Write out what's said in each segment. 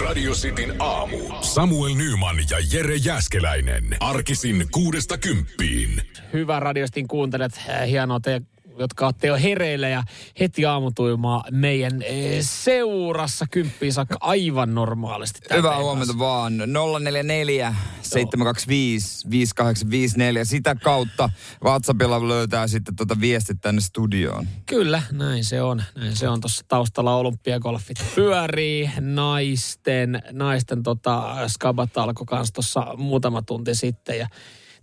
Radio Cityn aamu. Samuel Nyman ja Jere Jäskeläinen. Arkisin kuudesta kymppiin. Hyvä radiostin kuuntelet. Eh, Hienoa te, jotka olette jo hereillä ja heti aamutuimaa meidän eh, seurassa kymppiin saakka aivan normaalisti. Hyvää huomenta vaan. 044 725 5854. Sitä kautta WhatsAppilla löytää sitten tuota viestit tänne studioon. Kyllä, näin se on. Näin se on tuossa taustalla olympiagolfit pyörii. Naisten, naisten tota, skabat alkoi kanssa tuossa muutama tunti sitten. Ja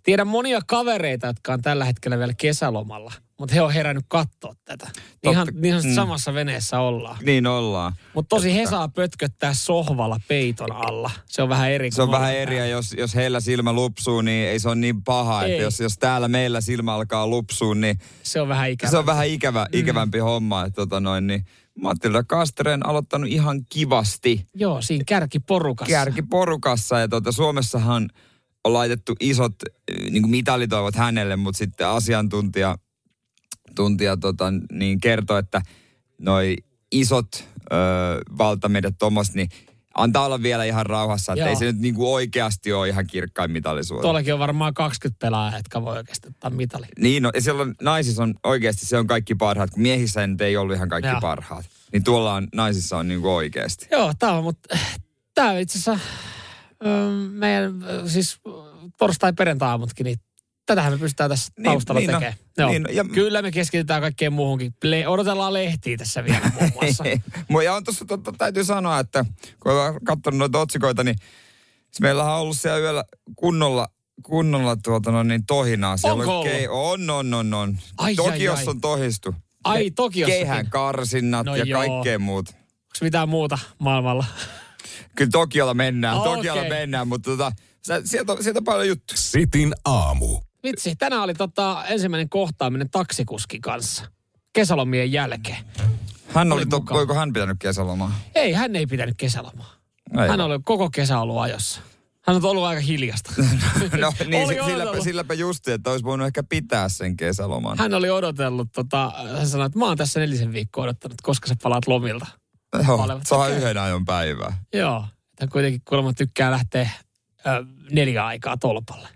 tiedän monia kavereita, jotka on tällä hetkellä vielä kesälomalla. Mutta he on herännyt katsoa tätä. Ihan, ihan mm. samassa veneessä ollaan. Niin ollaan. Mutta tosi he saa pötköttää sohvalla peiton alla. Se on vähän eri. Se on vähän eri, ja jos, jos heillä silmä lupsuu, niin ei se ole niin paha. Että jos, jos täällä meillä silmä alkaa lupsua, niin Se on vähän ikävä. se on vähän ikävä, ikävämpi homma. Että tota noin, niin Matilda Kasteren aloittanut ihan kivasti Joo, siinä kärkiporukassa. kärkiporukassa. Ja tota, Suomessahan on laitettu isot niin kuin mitalitoivot hänelle, mutta sitten asiantuntija tuntija, tota, niin kertoi, että noi isot ö, valtamediat tuommoista, niin antaa olla vielä ihan rauhassa, että Joo. ei se nyt niin kuin oikeasti ole ihan kirkkain mitalisuori. Tuollakin on varmaan 20 pelaajaa, jotka voi oikeasti ottaa mitali. Niin, no, ja siellä on, naisissa on oikeasti se on kaikki parhaat, kun miehissä nyt ei ollut ihan kaikki Joo. parhaat. Niin tuolla on, naisissa on niin kuin oikeasti. Joo, tämä on, mutta tämä itse asiassa meidän siis torstai-perjantai-aamutkin, niin tätähän me pystytään tässä Niin, taustalla niin no, tekemään. Joo. niin no, ja- Kyllä me keskitytään kaikkeen muuhunkin. Le- odotellaan lehtiä tässä vielä muun muassa. Mua- ja on tossa, totta, täytyy sanoa, että kun olen katsonut noita otsikoita, niin siis meillähän on ollut siellä yöllä kunnolla, kunnolla tuota, no niin, tohinaa. Siellä Onko on, on, on, on, on. Ai, Tokiossa ai, ai. on tohistu. Ai, Tokiossakin. Keihän karsinnat No ja joo. kaikkea muut. Onko mitään muuta maailmalla? Kyllä Tokiolla mennään, Ah, Tokiolla mennään, mutta tota, sä- sieltä, sieltä on paljon juttuja. Sitin aamu. Vitsi, tänään oli tota ensimmäinen kohtaaminen taksikuskin kanssa. Kesälomien jälkeen. Hän Oli oli, to, voiko hän pitänyt kesälomaa? Ei, hän ei pitänyt kesälomaa. Ei hän vaan. oli koko kesä ollut ajossa. Hän on ollut aika hiljasta. No niin, Oli si- silläpä, silläpä justi, että olisi voinut ehkä pitää sen kesäloman. Hän oli odotellut, tota, hän sanoi, että mä oon tässä nelisen viikkoa odottanut, koska sä palaat lomilta. Joo, saa yhden ajon päivää. Joo, että kuitenkin kuulemma tykkää lähteä ö, neljä aikaa tolpalle.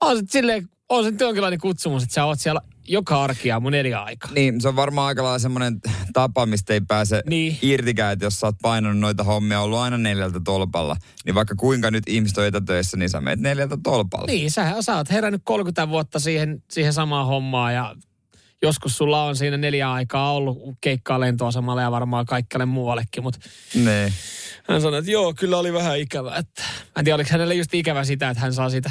On se silleen, on se jonkinlainen kutsumus, että sä oot siellä joka arkia mun neljä aikaa. Niin, se on varmaan aika lailla semmoinen tapa, mistä ei pääse Niin. irtikään, että jos sä oot painanut noita hommia, ollut aina neljältä tolpalla, niin vaikka kuinka nyt ihmiset on etätöissä, niin sä meet neljältä tolpalla. Niin, sä, sä oot herännyt 30 vuotta siihen, siihen samaan hommaan ja joskus sulla on siinä neljä aikaa ollut keikkaa lentoasemalla ja varmaan kaikkialle muuallekin, mutta Niin. hän sanoi, että joo, kyllä oli vähän ikävä. Että, en tiedä, oliko hänelle just ikävä sitä, että hän saa sitä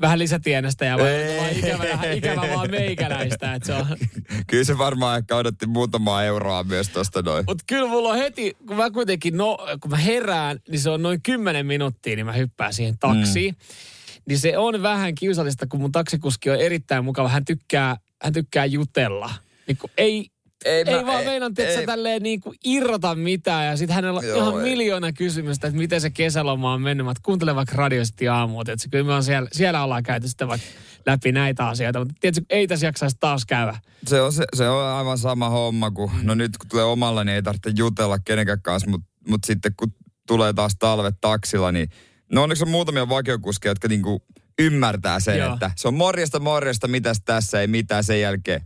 vähän lisätienestä ja vai, vai ikävä, ikävä vaan meikäläistä. Että se on. Kyllä se varmaan ehkä odotti muutamaa euroa myös tosta noin. Mutta kyllä mulla on heti, kun mä kuitenkin, no, kun mä herään, niin se on noin 10 minuuttia, niin mä hyppään siihen taksiin. Mm. Niin se on vähän kiusallista, kun mun taksikuski on erittäin mukava. Hän tykkää, hän tykkää jutella. Niin kun ei, ei, Ei mä- vaan ei- meinaa, että sä tälleen niin kuin irrota mitään. Ja sitten hänellä on Joo, ihan ei. miljoona kysymystä, että miten se kesäloma on mennyt. Mä kuuntele vaikka radiosti aamuut. Että kyllä me on siellä, siellä ollaan käyty sitten vaikka läpi näitä asioita. Mutta tietysti ei tässä jaksaisi taas käydä. Se on, se, se on aivan sama homma, kun no nyt kun tulee omalla, niin ei tarvitse jutella kenenkään kanssa, mutta mut sitten kun tulee taas talvet taksilla, niin no onneksi on muutamia vakiokuskeja, jotka niinku ymmärtää sen, Joo. että se on morjesta morjesta, mitäs tässä ei mitään sen jälkeen.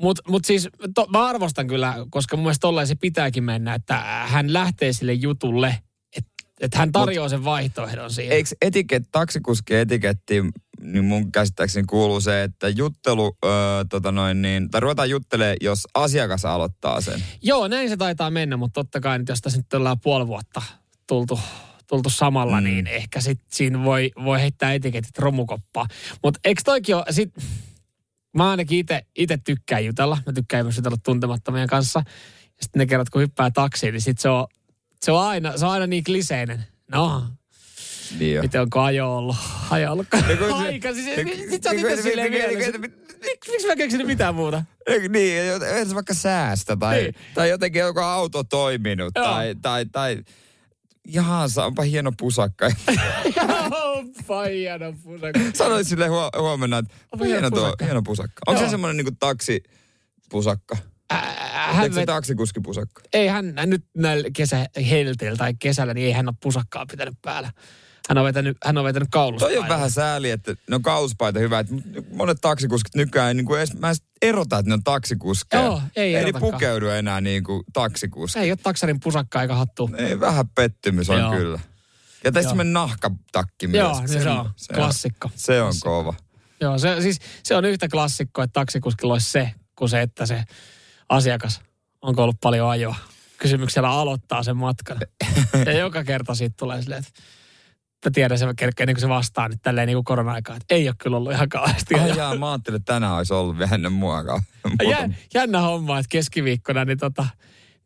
Mutta mut siis to, mä arvostan kyllä, koska mun mielestä tollain se pitääkin mennä, että hän lähtee sille jutulle, että et hän tarjoaa sen vaihtoehdon siihen. Eikö etiket, taksikuskien etiketti, niin mun käsittääkseni kuuluu se, että juttelu, öö, tota noin niin, tai ruvetaan juttelee, jos asiakas aloittaa sen. Joo, näin se taitaa mennä, mutta totta kai nyt jos tässä nyt ollaan puoli vuotta tultu, tultu samalla, mm. niin ehkä sit siinä voi, voi heittää etiketit romukoppaa. Mutta eikö toikin ole, sit, mä ainakin itse tykkään jutella, mä tykkään myös jutella tuntemattomien kanssa. Ja sitten ne kerrat, kun hyppää taksiin, niin sit se on, se on aina, se on aina niin kliseinen. No, Niin jo. Miten onko ajo ollut? Ajo ollut aika. Siis, niin- sit sä oot itse niin- silleen Miksi mä keksinyt mitään muuta? Niin, jos vaikka säästä tai, Niin. tai jotenkin joku auto toiminut tai, tai, tai jahansa, onpa hieno pusakka. Onpa hieno pusakka. Sanoit sille huo, huomenna, että Onpa hieno, hieno tuo, pusakka. hieno pusakka. Onko Joo. se semmoinen niinku taksipusakka? Ää, hän se vet, taksikuskipusakka? ei hän, hän nyt näillä kesähelteillä tai kesällä, niin ei hän ole pusakkaa pitänyt päällä. Hän on vetänyt, hän on vetänyt kaulusta. Toi on vähän sääli, että no kauluspaita hyvä, että monet taksikuskit nykyään ei niin kuin edes, mä edes erota, että ne on taksikuskeja. Joo, ei erotakaan. pukeudu enää niin kuin taksikuski. Ei ole taksarin pusakkaa eikä hattu. Ei, vähän pettymys on Joo. kyllä. Ja tässä semmoinen nahkatakki myös. Joo, niin se on. Klassikko. Se on Klassikko. kova. Joo, se, siis, se on yhtä klassikko, että taksikuskilla olisi se, kuin se, että se asiakas, onko ollut paljon ajoa, kysymyksellä aloittaa sen matkan. ja joka kerta siitä tulee silleen, että mä tiedän sen kerkeä, ennen kuin se vastaa nyt tälleen niin kuin korona-aikaa, että ei ole kyllä ollut ihan kauheasti Ai jaa, mä ajattelin, että tänään olisi ollut vielä ennen muakaan. Jä, jännä homma, että keskiviikkona niin tota,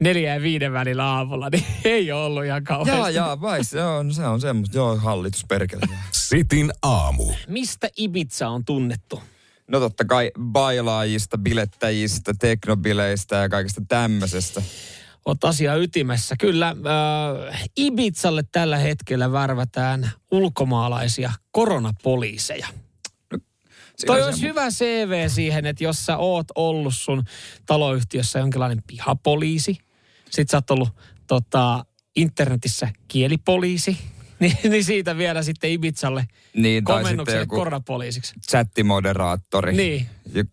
neljä ja viiden välillä aamulla, niin ei ole ollut ihan kauheasti. Jaa, jaa, vai se on, se on semmoista. Joo, hallitus perkele. Sitin aamu. Mistä Ibiza on tunnettu? No totta kai bailaajista, bilettäjistä, teknobileistä ja kaikesta tämmöisestä. Oot asia ytimessä. Kyllä, äh, Ibizalle tällä hetkellä värvätään ulkomaalaisia koronapoliiseja. Siinä Toi on olisi hyvä CV siihen, että jos sä oot ollut sun taloyhtiössä jonkinlainen pihapoliisi, sit sä oot ollut tota, internetissä kielipoliisi, niin, niin siitä vielä sitten Ibizalle Niin, tai sitten komennukselle joku koronapoliisiksi. chattimoderaattori. Niin.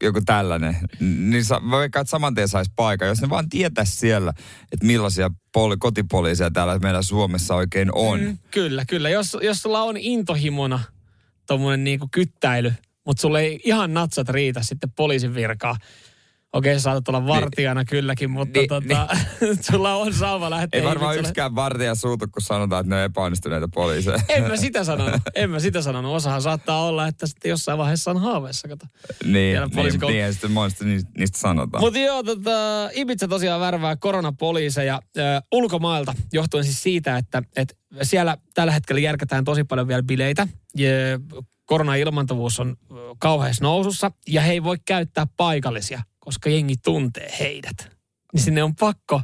Joku tällainen. Niin sa, mä veikkaan, että saman tien saisi paikan, jos ne vaan tietäisi siellä, että millaisia poli, kotipoliiseja täällä meillä Suomessa oikein on. Mm, kyllä, kyllä. Jos, jos sulla on intohimona tuommoinen niinku kyttäily, mutta sulle ei ihan natsat riitä sitten poliisin virkaa. Okei, sä saatat olla vartijana kylläkin, mutta Niin, tota, sulla on sauva lähteä Ei varmaan Ibizalle. yksikään vartija suutu, kun sanotaan, että ne on epäonnistuneita poliiseja. En mä sitä sanonut. En mä sitä sanonut. Osahan saattaa olla, että sitten jossain vaiheessa on haaveessa. Kato. niin, Siellä niin, niin, sitten monesti niistä, niistä sanotaan. Mutta joo, tota, Ibiza tosiaan värvää koronapoliiseja äh, ulkomailta, johtuen siis siitä, että, että siellä tällä hetkellä järkätään tosi paljon vielä bileitä. Ja koronailmantavuus on kauheassa nousussa ja he ei voi käyttää paikallisia, koska jengi tuntee heidät. Niin sinne on pakko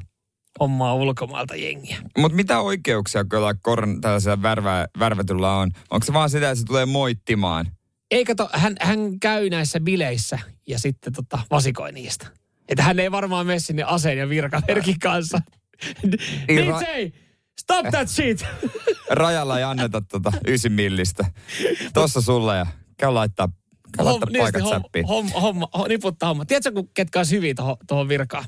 hommaa ulkomailta jengiä. Mutta mitä oikeuksia kyllä koron, tällaisella värvä, värvätyllä on? Onko se vaan sitä, että se tulee moittimaan? Ei kato, hän, hän käy näissä bileissä ja sitten tota, vasikoi niistä. Että hän ei varmaan mene sinne aseen ja virkaverkin kanssa. Niin, DJ, stop that shit! Rajalla ei anneta tota ysi millistä. Tossa sulle ja käy laittaa, käy laittaa niin, paikat hom, säppiin. hom, homma, ho, niputtaa homma. Tiedätkö, kun ketkä olisi hyviä tuohon virkaan?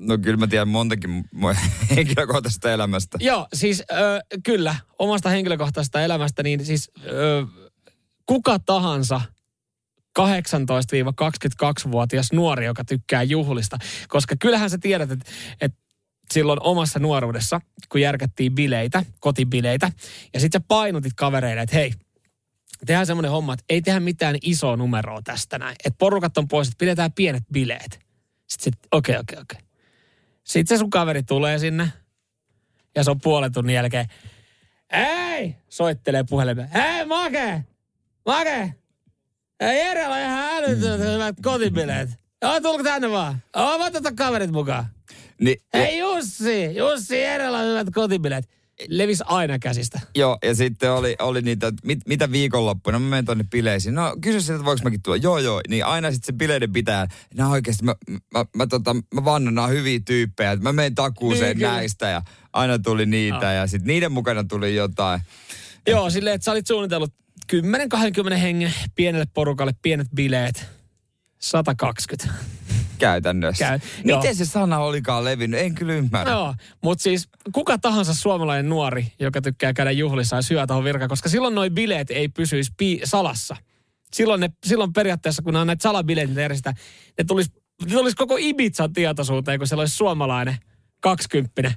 No kyllä mä tiedän montakin henkilökohtaisesta elämästä. Joo, siis ö, kyllä, omasta henkilökohtaisesta elämästä, niin siis ö, kuka tahansa 18-22-vuotias nuori, joka tykkää juhlista. Koska kyllähän sä tiedät, että, että silloin omassa nuoruudessa, kun järkättiin bileitä, kotibileitä, ja sitten sä painutit kavereille, että hei, tehdään semmoinen homma, että ei tehdä mitään isoa numeroa tästä näin. Että porukat on pois, että pidetään pienet bileet. Sitten sit, okei, okei, okei. Sitten se sun kaveri tulee sinne, ja se on puolen tunnin jälkeen, hei, soittelee puhelimeen, hei Make, Make, Ei Jerellä on ihan älyttömät hyvät kotibileet. Joo, tulko tänne vaan. Joo, mä kaverit mukaan. Niin, Hei Jussi, Jussi Jerellä on hyvät kotibileet. Levis aina käsistä. Joo, ja sitten oli, oli niitä, että mit, mitä viikonloppuna, mä menen tonne bileisiin. No kysy sieltä, että voiko mäkin tulla. Joo, joo. Niin aina sitten se bileiden pitää, nämä oikeasti, mä, mä, mä, tota, mä vannon, nämä hyviä tyyppejä. Mä menen takuuseen Niin, näistä ja aina tuli niitä Ah. ja sitten niiden mukana tuli jotain. Joo, silleen, että sä olit suunnitellut 10-20 hengen pienelle porukalle pienet bileet. 120. Käytännössä. Käy- joo. Miten se sana olikaan levinnyt? En kyllä ymmärrä. Joo, mutta siis kuka tahansa suomalainen nuori, joka tykkää käydä juhlissa ja syö tuohon virkaan, koska silloin noi bileet ei pysyisi pi- salassa. Silloin, ne, silloin periaatteessa, kun on näitä salabileitä mitä järjestetään, ne tulisi, ne tulisi koko Ibizan tietoisuuteen, kun siellä olisi suomalainen 20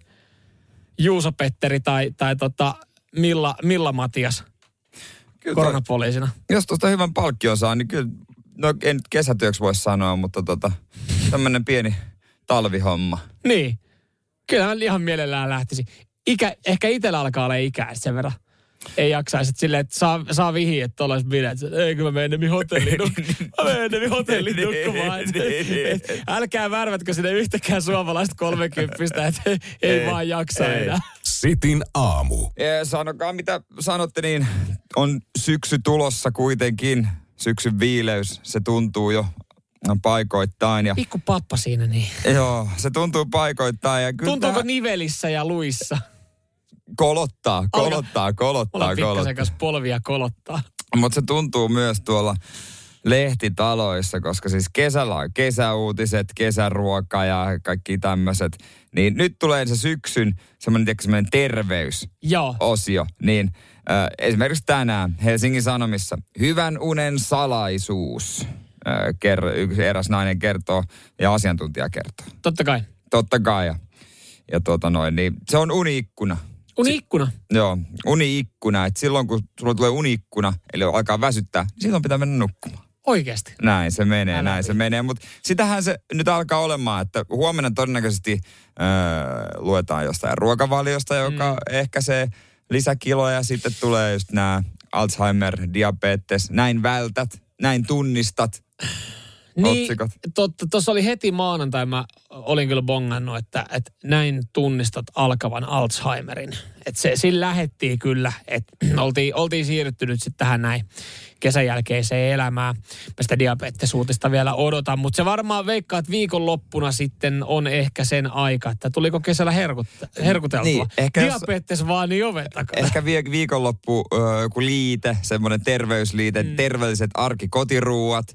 Juuso Petteri tai, tai tota Milla, Milla Matias Kyllä koronapoliisina. jos tuosta hyvän palkkion saa, niin kyllä, no en nyt kesätyöksi voi sanoa, mutta tota, tämmöinen pieni talvihomma. Niin. Kyllä mä ihan mielellään lähtisi. Ikä, ehkä itsellä alkaa olla ikää sen verran. Ei jaksaisi, että silleen, että saa, saa vihiä, että tuolla olisi bileet. Eikö mä menen enemmän hotelliin, mä menen enemmän hotelliin nukkumaan. Et, et, älkää värvätkö sinne yhtäkään suomalaista kolmekymppistä, että ei, ei Ei, vaan jaksa ei. enää. Sitin aamu. Ja sanokaa mitä sanotte, niin on syksy tulossa kuitenkin. Syksyn viileys, se tuntuu jo paikoittain. Ja, Pikku pappa siinä niin. joo, se tuntuu paikoittain. Ja kyllä Tuntuuko tää nivelissä ja luissa? kolottaa, kolottaa, Mulla kolottaa, pikkasen kolottaa. kanssa polvia kolottaa. Mutta se tuntuu myös tuolla lehtitaloissa, koska siis kesällä on kesäuutiset, kesäruoka ja kaikki tämmöiset. Niin nyt tulee se syksyn semmoinen, semmoinen terveysosio. Joo. Niin äh, esimerkiksi tänään Helsingin Sanomissa hyvän unen salaisuus. Kerro, yksi eräs nainen kertoo ja asiantuntija kertoo. Totta kai. Totta kai. Ja, ja tuota noin, niin se on uniikkuna. Uniikkuna. Joo, uniikkuna. Että silloin kun sulla tulee uniikkuna, eli alkaa väsyttää, niin silloin pitää mennä nukkumaan. Oikeasti. Näin se menee, Älä näin se viitsi. menee. Mutta sitähän se nyt alkaa olemaan, että huomenna todennäköisesti öö, luetaan jostain ruokavaliosta, joka mm. ehkä se lisäkiloja. Sitten tulee just nämä Alzheimer, diabetes, näin vältät, näin tunnistat. Niin, Otsikot. totta. Tuossa oli heti maanantai, mä olin kyllä bongannut, että, että näin tunnistat alkavan Alzheimerin. Että se, sillä lähettiin kyllä, että oltiin, oltiin siirrytty nyt sitten tähän näin kesän jälkeiseen elämään. Mä sitä diabetesuutista vielä odotan, mutta se varmaan veikkaa, että viikonloppuna sitten on ehkä sen aika, että tuliko kesällä herkut, herkuteltua. Niin, ehkä jos- Diabetes vaan niin oven takana. Ehkä viikonloppu joku liite, semmoinen terveysliite, mm. terveelliset arkikotiruuat.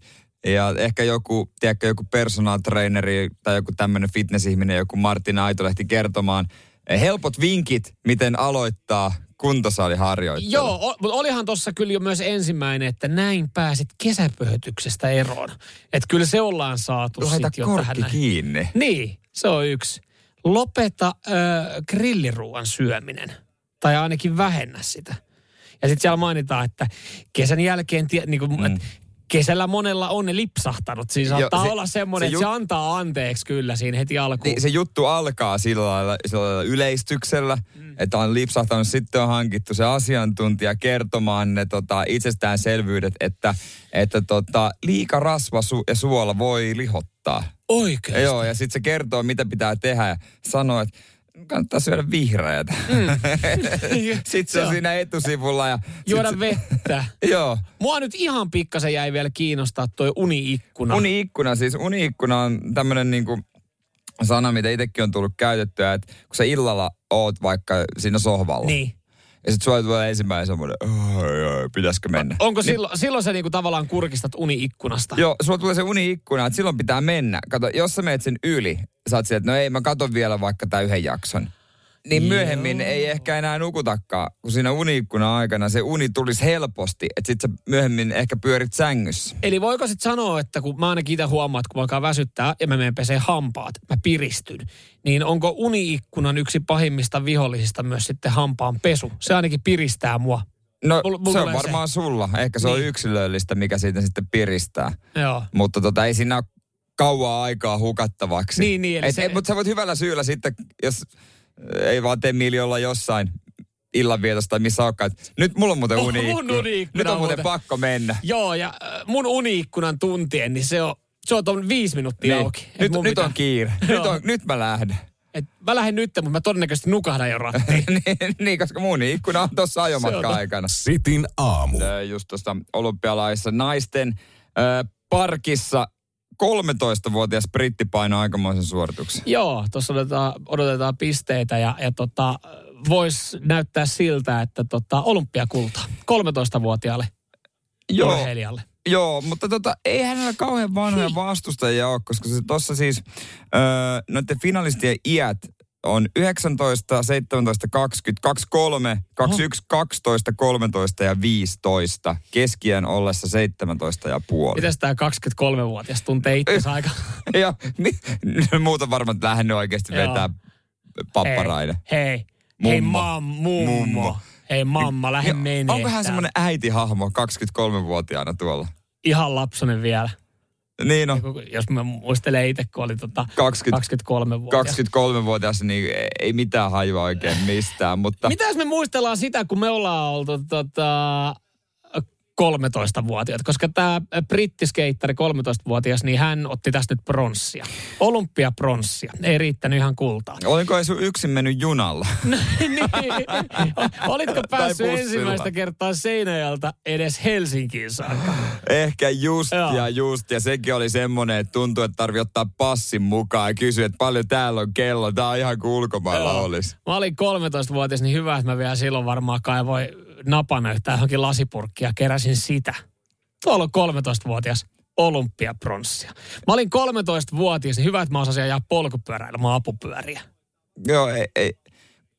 Ja ehkä joku, tiedätkö, joku personal traineri tai joku tämmöinen fitnessihminen, joku Martin Aitolehti kertomaan eh, helpot vinkit, miten aloittaa kuntosaliharjoittelu. Joo, mutta olihan tuossa kyllä jo myös ensimmäinen, että näin pääsit kesäpöhötyksestä eroon. Että kyllä se ollaan saatu Laita sit jo tähän kiinni. Niin, se on yksi. Lopeta ö, grilliruuan syöminen. Tai ainakin vähennä sitä. Ja sitten siellä mainitaan, että kesän jälkeen, tie, niin kuin, mm. Kesällä monella on ne lipsahtanut. Siinä Joo, saattaa se- olla semmoinen, se että se jut- antaa anteeksi kyllä siinä heti alkuun. Niin se juttu alkaa sillä lailla, sillä lailla yleistyksellä, mm. että on lipsahtanut, sitten on hankittu se asiantuntija kertomaan ne tota, itsestäänselvyydet, että, että tota, liika rasva su- ja suola voi lihottaa. Oikein. Ja joo, ja sitten se kertoo, mitä pitää tehdä ja sanoo, että kannattaa syödä vihreätä. Mm. sitten se on siinä etusivulla. Ja Juoda sit, vettä. Joo. Mua nyt ihan pikkasen jäi vielä kiinnostaa toi uni-ikkuna. Uni-ikkuna, siis uni-ikkuna on tämmöinen niinku sana, mitä itsekin on tullut käytettyä, että kun sä illalla oot vaikka siinä sohvalla. Niin. Ja sit sulla tulee ensimmäinen semmoinen, "Ai, ai, pitäisikö mennä? Onko silloin, silloin sä niinku tavallaan kurkistat uni-ikkunasta? Joo, sulla tulee se uni-ikkuna, että silloin pitää mennä. Kato, jos sä meet sen yli, sä oot silleen, että no ei, mä katon vielä vaikka tämän yhden jakson. Niin myöhemmin Joo. ei ehkä enää nukutakaan, kun siinä uni-ikkunan aikana se uni tulisi helposti, että sit sä myöhemmin ehkä pyörit sängyssä. Eli voiko sitten sanoa, että kun mä ainakin itse huomaan, että kun mä alkaa väsyttää ja mä menen pesee hampaat, mä piristyn, niin onko uni-ikkunan yksi pahimmista vihollisista myös sitten hampaan pesu? Se ainakin piristää mua. No Mulla- mulla se on tulee se. varmaan sulla. Ehkä se on Niin. yksilöllistä, mikä siitä sitten piristää. Joo. Mutta tota, ei siinä ole kauaa aikaa hukattavaksi. Niin, niin, eli Et, se- mutta sä voit hyvällä syyllä sitten, jos ei vaan tee mieli olla jossain illanvietossa tai missä onkaan. että Nyt mulla on muuten Oh, uni mun uni-ikkuna Nyt on muuten muuten. pakko mennä. Joo, ja äh, mun uni-ikkunan tuntien, niin se on, se on tuon viisi minuuttia Niin. auki. Nyt, nyt pitää- on kiire. nyt, on, nyt mä lähden. Et mä lähden nyt, mutta mä todennäköisesti nukahdan jo rattiin. niin, niin, koska mun ikkuna on tuossa Se on ajomatka-aikana. Sitin aamu. Just tuosta olympialaissa naisten ö, parkissa 13-vuotias britti painoi aikamoisen suorituksen. Joo, tuossa odotetaan, odotetaan pisteitä ja, ja tota, voisi näyttää siltä, että tota, olympiakulta 13-vuotiaalle urheilijalle. Joo, mutta tota, ei hänellä kauhean vanhoja vastustajia ole, koska se tuossa siis öö, noiden finalistien iät on 19, 17, 20, 23, 21, 12, 13 ja 15. Keskiään ollessa 17 ja puoli. Mites tämä 23-vuotias tuntee itsensä aika... Ja mi- muuta varmaan lähden oikeasti Joo. vetää papparainen. Hei, hei, hei mam, mummo. Mummo. Hei mamma, lähde Niin, menee. onko hän semmoinen äitihahmo 23-vuotiaana tuolla? Ihan lapsonen vielä. Niin no, Jos mä muistelen itse, kun oli tota 20, 23-vuotias. 23-vuotias, niin ei mitään hajua oikein mistään, mutta... Mitä jos me muistellaan sitä, kun me ollaan oltu tota, 13-vuotiaat, koska tämä brittiskeittari 13-vuotias, niin hän otti tästä nyt pronssia. Olympiapronssia. Ei riittänyt ihan kultaa. Oliko ei sun yksin mennyt junalla? niin. Olitko päässyt ensimmäistä kertaa Seinäjältä edes Helsinkiin saakka? Ehkä just Joo. ja just. Ja sekin oli semmoinen, että tuntui, että tarvii ottaa passin mukaan ja kysyä, että paljon täällä on kello. Tää on ihan kuin ulkomailla Joo. olisi. Mä olin 13-vuotias, niin hyvä, että mä vielä silloin varmaan kaivoin napana yhtään johonkin lasipurkkia ja keräsin sitä. Tuolla on 13-vuotias olympiapronssia. Mä olin 13-vuotias, niin hyvä, että mä osasin ajaa polkupyöräillä mun apupyöriä. Joo, ei, ei.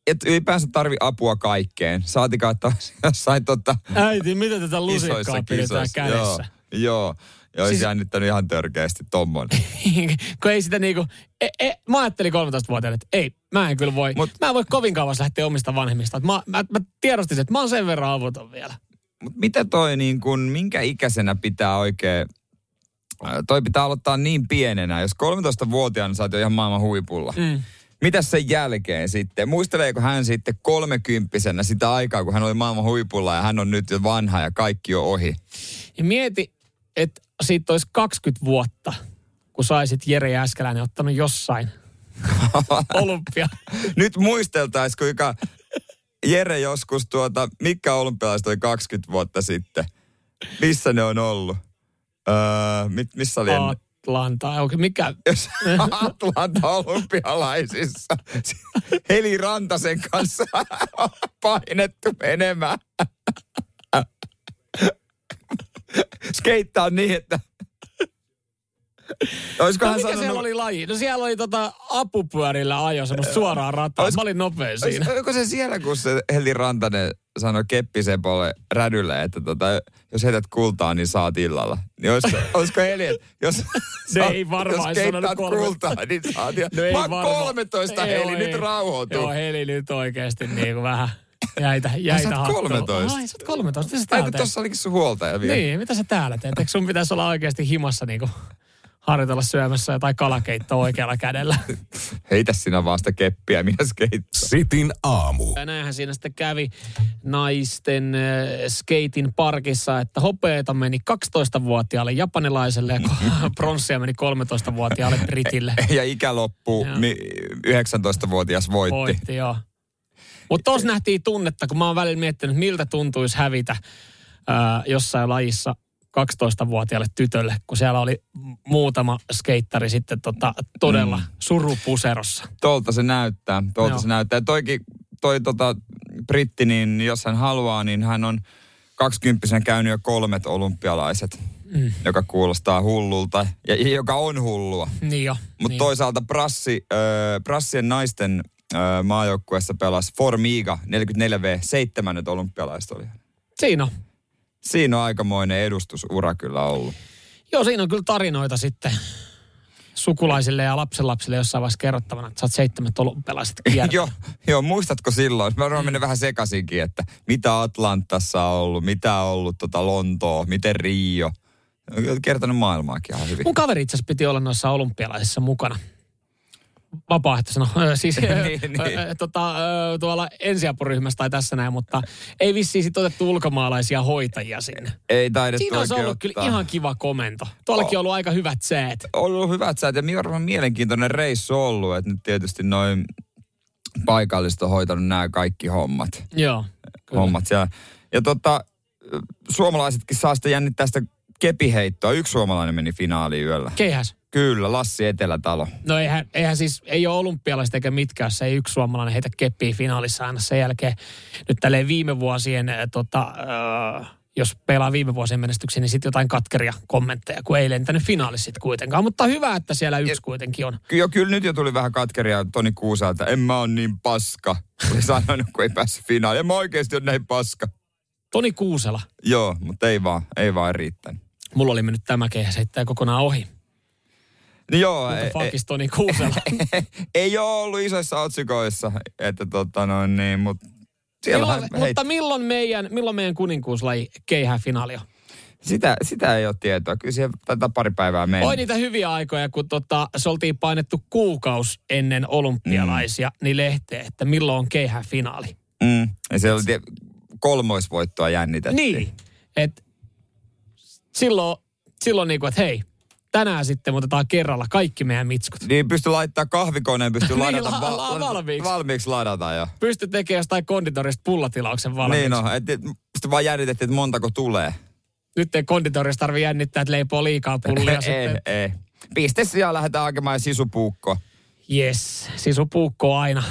Et ylipäänsä tarvi apua kaikkeen. Saatikaan, että jossain tota, Äiti, mitä tätä lusikkaa pidetään kisoissa. kädessä? Joo, joo. Ja olisi Siis- jännittänyt ihan törkeästi tommon. kun ei sitä niinku, e, e, mä ajattelin 13-vuotiaana, että ei, mä en kyllä voi, Mut, mä en voi kovin kauas lähteä omista vanhemmista. Mä, mä, mä tiedostin, että mä oon sen verran avuton vielä. Mut mitä toi niin kun, minkä ikäisenä pitää oikein, toi pitää aloittaa niin pienenä. Jos 13-vuotiaana sä oot jo ihan maailman huipulla. Mm. Mitäs sen jälkeen sitten? Muisteleeko hän sitten kolmekymppisenä sitä aikaa, kun hän oli maailman huipulla ja hän on nyt jo vanha ja kaikki on ohi? Ja mieti, että siitä olisi 20 vuotta, kun saisit Jere Jääskeläinen ottanut jossain olympia. Nyt muisteltais, kuinka Jere joskus tuota, mikä olympialaiset oli 20 vuotta sitten? Missä ne on ollut? Öö, mit, missä oli ennen? Atlanta. Onko mikä? Jos Atlanta olympialaisissa. Heli Rantasen kanssa painettu menemään. Skeittaa niin, että... Olisiko No, mikä sanonut... siellä oli laji? No siellä oli tota apupyörillä ajo, semmoista suoraa rataa. Olis- Mä olin nopea Olis, siinä. oliko se siellä, kun se Heli Rantanen sanoi Keppisepolle rädylle, että tota, jos heität kultaa, niin saat illalla. Niin olisiko, olisiko Heli, että jos, No ei varmaan jos kolme- kultaa, niin saat. Ja, No ei mä oon varmaan. 13, Ei, Heli, joo, nyt ei. rauhoituu. Joo, Heli nyt oikeasti niin kuin vähän jäitä, jäitä oot hattuun. 13? Ai, sä oot 13. Mitä sä Ai täällä kun teet? tossa olikin sun huoltaja vielä. Niin, mitä sä täällä teet? Eikö sun pitäisi olla oikeasti himassa niin kuin harjoitella syömässä jotain kalakeittoa oikealla kädellä? Heitä sinä vaan sitä keppiä, minä skeittaa. Sitin aamu. Ja näinhän siinä sitten kävi naisten äh, skeitin parkissa, että hopeeta meni 12-vuotiaalle japanilaiselle ja pronssia meni 13-vuotiaalle britille. Ja ikä loppuu, Joo. mi- 19-vuotias voitti. Voitti, joo. Mutta tuossa nähtiin tunnetta, kun mä oon välillä miettinyt, miltä tuntuisi hävitä ää, jossain lajissa 12-vuotiaalle tytölle, kun siellä oli muutama skeittari sitten tota, todella mm. surupuserossa. Tolta se näyttää, tolta Joo. se näyttää. Ja toikin, toi tota, britti, niin jos hän haluaa, niin hän on 20 käynyt jo kolmet olympialaiset, Mm. joka kuulostaa hullulta ja joka on hullua. Niin jo. Mutta niin. toisaalta Brassi, äh, Brassien naisten maajoukkueessa pelasi Formiga 44V, seitsemännet olympialaiset oli. Siinä on. Siinä on aikamoinen edustusura kyllä ollut. Joo, siinä on kyllä tarinoita sitten sukulaisille ja lapsenlapsille jossain vaiheessa kerrottavana, että sä oot seitsemät olympialaiset joo, joo, muistatko silloin? Mä varmaan mennä vähän sekaisinkin, että mitä Atlantassa on ollut, mitä on ollut tota Lontoo, miten Rio. Kertonut maailmaakin ihan hyvin. Mun kaveri itse asiassa piti olla noissa olympialaisissa mukana. Vapaaehtoisena, siis Niin, niin. Tota, tuolla ensiapuryhmässä tai tässä näin, mutta ei vissiin sit otettu ulkomaalaisia hoitajia sinne. Ei taidettu Siinä olisi ollut kyllä ihan kiva komento. Tuollakin on ollut aika hyvät säät. On ollut hyvät säät ja varmaan mielenkiintoinen reissu ollut, että nyt tietysti noin paikalliset on hoitanut nämä kaikki hommat. Joo. Kyllä. hommat siellä. Ja tota, suomalaisetkin saa sitä jännittää sitä kepiheittoa. Yksi suomalainen meni finaaliin yöllä. Keihäs. Kyllä, Lassi Etelätalo. No eihän, eihän siis, ei ole olympialaiset eikä mitkään, jos ei yksi suomalainen heitä keppiä finaalissa aina sen jälkeen. Nyt tälleen viime vuosien, äh, tota, äh, jos pelaa viime vuosien menestyksiä, niin sitten jotain katkeria kommentteja, kun ei lentänyt finaalissa kuitenkaan. Mutta hyvä, että siellä yksi kuitenkin on. Ky- jo, kyllä nyt jo tuli vähän katkeria Toni Kuusalta. En mä on niin paska. Oli sanonut, kun ei päässyt finaaliin. En mä oikeasti ole näin paska. Toni Kuusela. Joo, mutta ei vaan, ei vaan riittänyt. Mulla oli mennyt tämä keihäseittäjä kokonaan ohi. Niin joo, Mutta ei, fakis Toni Kuusela. ei, ei ole ollut isoissa otsikoissa, että tota noin niin, mutta milloin, mutta milloin meidän, milloin meidän kuninkuuslaji keihäfinaali on? sitä, sitä ei ole tietoa. Kyllä siihen taitaa pari päivää mennä. Oi niitä hyviä aikoja, kun tota, se oltiin painettu kuukaus ennen olympialaisia, mm. niin lehteen, että milloin on keihäfinaali. Mm. Ja siellä oli kolmoisvoittoa jännitettiin. Niin, että silloin, silloin niin kuin, että hei, tänään sitten otetaan kerralla kaikki meidän mitskut. Niin pystyy laittaa kahvikoneen, pystyy Niin, ladata la- la- valmiiksi. valmiiksi ladata jo. Pysty tekemään jostain konditorista pullatilauksen valmiiksi. Niin no, että sitten vaan jännitettiin, että montako tulee. Nyt ei konditorista tarvitse jännittää, että leipoo liikaa pullia ei, sitten. ei. Piste sijaan lähdetään hakemaan sisupuukko. Yes, sisupuukko aina,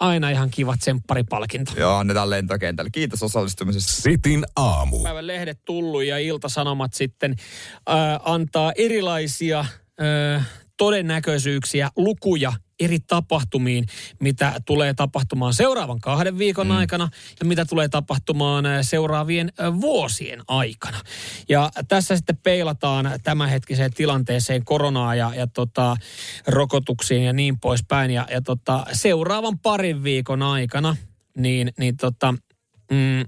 aina ihan kiva tsempparipalkinto. Joo, annetaan lentokentälle. Kiitos osallistumisesta. Sitin aamu. Päivän lehdet tullut ja iltasanomat sitten äh, antaa erilaisia äh, todennäköisyyksiä, lukuja eri tapahtumiin, mitä tulee tapahtumaan seuraavan kahden viikon mm. aikana ja mitä tulee tapahtumaan äh, seuraavien äh, vuosien aikana. Ja tässä sitten peilataan tämänhetkiseen tilanteeseen koronaa ja, ja tota, rokotuksiin ja niin poispäin. Ja, ja tota, seuraavan parin viikon aikana niin, niin tota, mm,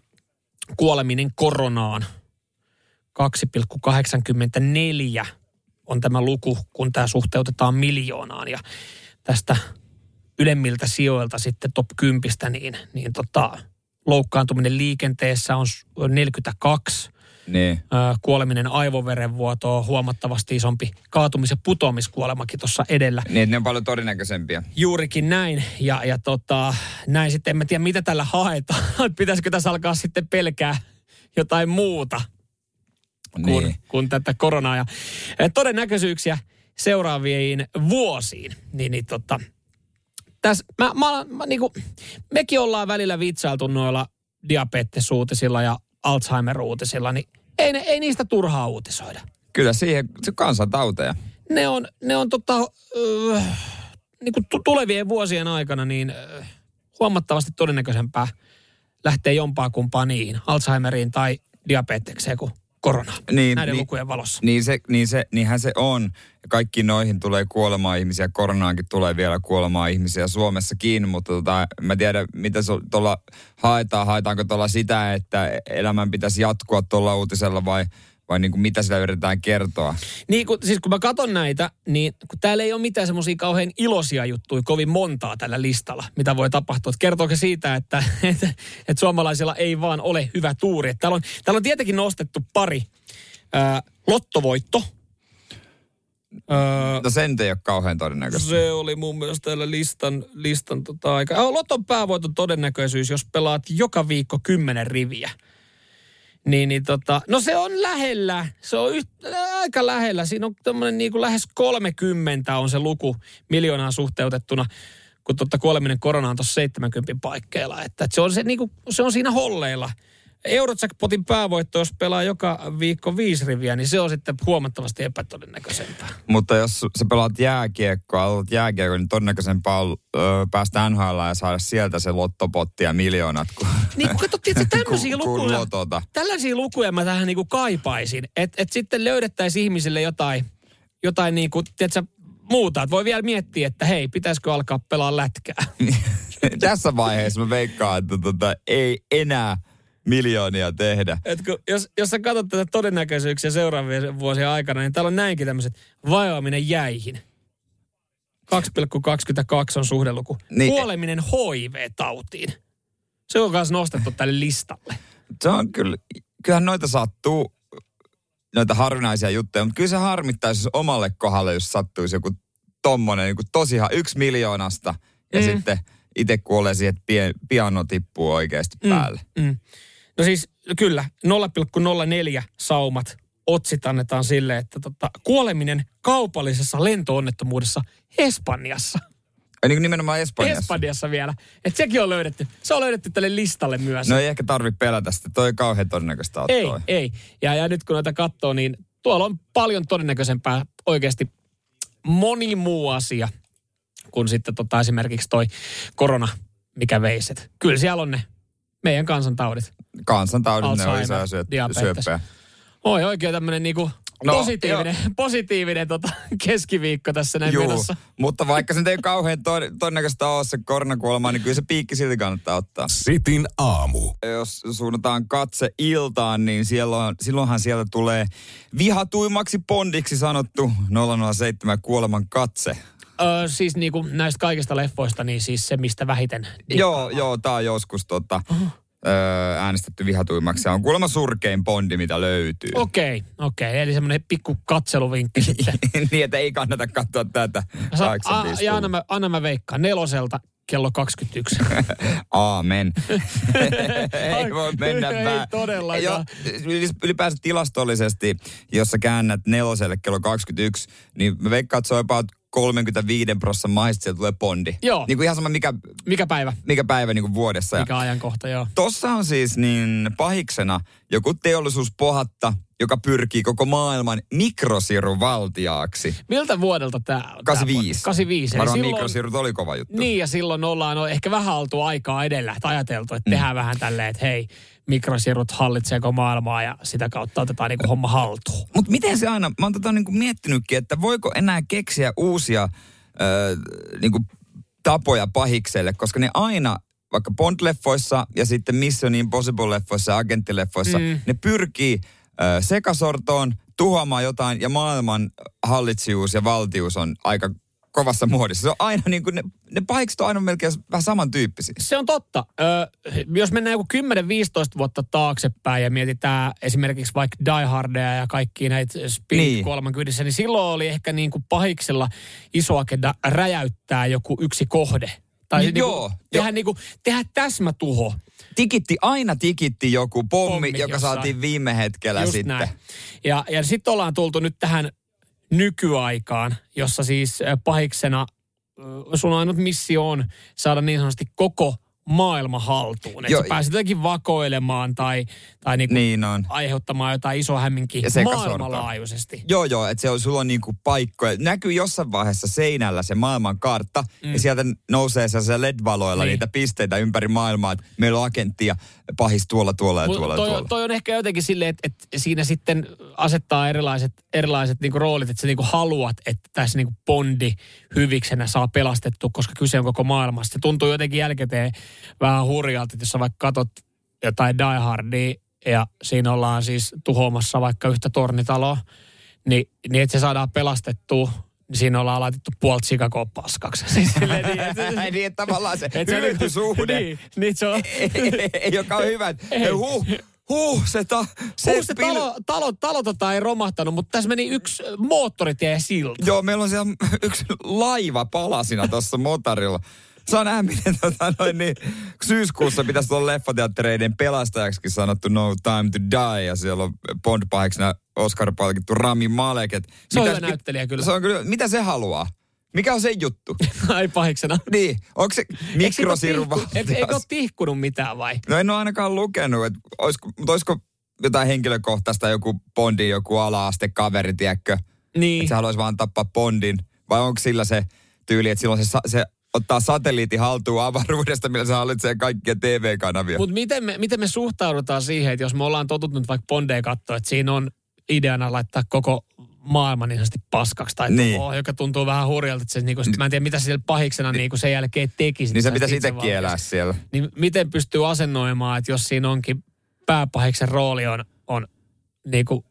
kuoleminen koronaan 2,84 on tämä luku, kun tämä suhteutetaan miljoonaan. Ja tästä ylemmiltä sijoilta sitten top 10, niin, niin tota, loukkaantuminen liikenteessä on s- 42, Niin. kuoleminen aivoverenvuoto on huomattavasti isompi, kaatumis- ja putoamiskuolemakin tuossa edellä. Niin, ne on paljon todennäköisempiä. Juurikin näin. Ja, ja tota, näin sitten, en mä tiedä mitä tällä haetaan. Pitäisikö tässä alkaa sitten pelkää jotain muuta kuin, Niin. kuin tätä koronaa. Ja todennäköisyyksiä seuraaviin vuosiin. Niin, niin tota, tässä, mä, mä, mä, niinku, mekin ollaan välillä vitsailtu noilla diabetesuutisilla ja Alzheimer-uutisilla, niin ei, ne, ei niistä turhaa uutisoida Kyllä siihen, se kansantauteja. ne on, ne on tota, öö, niin kuin tulevien vuosien aikana niin öö, huomattavasti todennäköisempää lähtee jompaa kumpaa niihin, Alzheimeriin tai diabetekseen kuin korona Niin, näiden niin- lukujen valossa. Niin se, niin se, niinhän se on. Ja Kaikki noihin tulee kuolemaan ihmisiä, koronaankin tulee vielä kuolemaan ihmisiä Suomessakin, mutta tota, mä tiedän, mitä se tuolla haetaan. Haetaanko tuolla sitä, että elämän pitäisi jatkua tuolla uutisella vai, vai niin kuin mitä sillä yritetään kertoa? Niin kun, siis kun mä katson näitä, niin kun täällä ei ole mitään semmoisia kauhean iloisia juttuja kovin montaa tällä listalla, mitä voi tapahtua. Et kertooko siitä, että, että, että suomalaisilla ei vaan ole hyvä tuuri. Et täällä, on, täällä on tietenkin nostettu pari. Ää, lottovoitto. Ää, No sen ei ole kauhean todennäköistä. Se oli mun mielestä täällä listan, listan tota aika. Loton päävoiton todennäköisyys, jos pelaat joka viikko kymmenen riviä. Niin, niin tota, no se on lähellä, se on yht, aika lähellä. Siinä on tämmöinen niin kuin lähes 30 on se luku miljoonaan suhteutettuna, kun totta kuoleminen korona on tuossa 70 paikkeilla. Että, että se, on se, niin kuin, se on siinä holleilla. Eurojackpotin päävoitto, jos pelaa joka viikko viisi riviä, niin se on sitten huomattavasti epätodennäköisempää. Mutta jos sä pelaat jääkiekkoa, aloitat jääkiekkoa, niin todennäköisempää on ö, päästä NHL ja saada sieltä se lottopotti ja miljoonat kuin, Niin kun katsottiin, että tämmöisiä lukuja, tällaisia lukuja mä tähän niinku kaipaisin. Että et sitten löydettäisiin ihmisille jotain, jotain niinku, tiedätkö, muuta. Et voi vielä miettiä, että hei, pitäisikö alkaa pelaa lätkää. Tässä vaiheessa mä veikkaan, että tota, ei enää miljoonia tehdä. Et kun, jos, jos sä katsot tätä todennäköisyyksiä seuraavien vuosien aikana, niin täällä on näinkin tämmöiset vajoaminen jäihin. 2,22 on suhdeluku. Niin. Kuoleminen HIV-tautiin. Se on myös nostettu tälle listalle. Se on kyllä, kyllähän noita sattuu, noita harvinaisia juttuja, mutta kyllä se harmittaisi jos omalle kohdalle, jos sattuisi joku tommonen niin kuin tosi ha- yksi miljoonasta ja Mm. sitten itse kuolee siihen, että piano tippuu oikeasti päälle. Mm. No siis kyllä, 0,04 saumat otsit annetaan sille, että tota, kuoleminen kaupallisessa lentoonnettomuudessa Espanjassa. Ja niin nimenomaan Espanjassa. Espanjassa vielä. Että sekin on löydetty. Se on löydetty tälle listalle myös. No ei ehkä tarvi pelätä sitä, toi ei kauhean todennäköistä ole ei, toi. ei. Ja, ja nyt kun näitä katsoo, niin tuolla on paljon todennäköisempää oikeasti moni muu asia kuin sitten tota esimerkiksi toi korona, mikä veiset. Kyllä siellä on ne meidän kansantaudit. Kansantaudit, ne on isoja syö, syöppejä. Oi oikein tämmöinen niinku No, positiivinen, positiivinen tota, keskiviikko tässä näin Juu, menossa. mutta vaikka se ei kauhean tod- todennäköistä ole se koronakuolema, niin kyllä se piikki silti kannattaa ottaa. Sitin aamu. Jos suunnataan katse iltaan, niin siellä on, silloinhan sieltä tulee vihatuimmaksi pondiksi sanottu 007 kuoleman katse. Öö, siis niinku näistä kaikista leffoista, niin siis se, mistä vähiten Joo, joo, tää on joskus tota, öö, äänestetty vihatuimmaksi. Se on kuulemma surkein Bondi, mitä löytyy. Okei, okay, okei. Okay. Eli semmoinen pikku katseluvinkki sitten. niin, että ei kannata katsoa tätä. Sa- a, ja anna mä, anna mä veikkaan. Neloselta kello 21. Aamen. ei voi mennä Ei todellakaan. ylipäänsä tilastollisesti, jos sä käännät neloselle kello 21, niin mä veikkaan, että se on jopa 35 prosenttia maista, sieltä tulee bondi. Joo. Niin kuin ihan sama mikä, Mikä päivä? mikä päivä niin kuin vuodessa. Ja Mikä ajankohta, joo. Tossa on siis niin pahiksena joku teollisuuspohatta, joka pyrkii koko maailman mikrosiruvaltiaaksi. Miltä vuodelta tämä on? 85. 85. Eli Varmaan silloin- mikrosirut oli kova juttu. Niin, ja silloin ollaan no, ehkä vähän oltu aikaa edellä, että ajateltu, että mm. tehdään vähän tälleen, että hei, mikrosirut hallitseeko maailmaa ja sitä kautta otetaan niinku homma haltuun. Mutta miten se aina, mä oon tota niinku miettinytkin, että voiko enää keksiä uusia ö, niinku tapoja pahikselle, koska ne aina, vaikka Bond-leffoissa ja sitten Mission Impossible-leffoissa ja agenttileffoissa, mm. ne pyrkii ö, sekasortoon, tuhoamaan jotain ja maailman hallitsijuus ja valtius on aika kovassa muodissa. Se on aina niin kuin, ne, ne pahikset on aina melkein vähän samantyyppisiä. Se on totta. Ö, jos mennään joku 10-15 vuotta taaksepäin ja mietitään esimerkiksi vaikka Die Hardia ja kaikki näitä Speed Niin. kuoleman kyydissä, niin silloin oli ehkä niin kuin pahiksella iso agenda räjäyttää joku yksi kohde. Tai Niin, niin joo, tehdä, niin kuin, tehdä täsmätuho. Tikitti, aina tikitti joku pommi, Pommi joka jossain. saatiin viime hetkellä Just sitten. näin. Ja, ja sitten ollaan tultu nyt tähän nykyaikaan, jossa siis pahiksena sun ainut missio on saada niin sanotusti koko maailma haltuun. Että pääset jotenkin vakoilemaan tai, tai niinku Niin on. aiheuttamaan jotain isoa hämminkiä sekasortoa. maailmanlaajuisesti. Joo, joo, että se on, sulla on niinku paikkoja. Näkyy jossain vaiheessa seinällä se maailman kartta, mm. ja sieltä nousee se LED-valoilla niin. niitä pisteitä ympäri maailmaa, että meillä on agenttia pahis tuolla, tuolla ja Mut tuolla ja toi, tuolla. toi on ehkä jotenkin silleen, että, että siinä sitten asettaa erilaiset, erilaiset niinku roolit, että sä niinku haluat, että tässä niinku Bondi hyviksenä saa pelastettua, koska kyse on koko maailmasta. Se tuntuu jotenkin jälkikäteen vähän hurjalta, että jos sä vaikka katot jotain Die Hardia ja siinä ollaan siis tuhoamassa vaikka yhtä tornitaloa, niin, niin että se saadaan pelastettua, siinä ollaan laitettu puolta Chicagoa paskaksi. Siis silleen niin, niin, että tavallaan se niinku- hyötysuhde Niin, niin se on, ei, ei olekaan hyvä. Ei. Huh, huh, se, ta, se, Se, se pil- talo, talo, talo tota ei romahtanut, mutta tässä meni yksi moottoritie silta. Joo, meillä on siellä yksi laiva palasina tuossa motorilla. Saa nähdä, miten tota, noin, niin, syyskuussa pitäisi olla leffateattereiden pelastajaksikin sanottu No Time to Die. Ja siellä on bond Oscar-palkittu Rami Malek. Et Se on mitä- hyvä näyttelijä kyllä. Se on kyllä. Mitä se haluaa? Mikä on se juttu? Ai pahiksena. niin, onko se mikrosiru Eikö, ole tihkunut mitään vai? No en ole ainakaan lukenut, että olisiko, mutta olisiko jotain henkilökohtaista joku Bondin joku ala-aste kaveri, tiedätkö? Niin. Että se haluaisi vaan tappaa Bondin. Vai onko sillä se tyyli, että silloin se, se ottaa satelliitin haltuun avaruudesta, millä se hallitsee kaikkia TV-kanavia. Mutta miten me, miten me suhtaudutaan siihen, että jos me ollaan totuttu vaikka Bondeja katsoa, että siinä on ideana laittaa koko maailma niin sanotusti paskaksi tai Niin. tuhoa, joka tuntuu vähän hurjalta, että se, niinku, sit mä en tiedä mitä siellä pahiksena niinku sen jälkeen tekisi. niin se pitäisi itsekin itsevaltiasta. elää siellä. Niin miten pystyy asennoimaan, että jos siinä onkin pääpahiksen rooli on, on niinku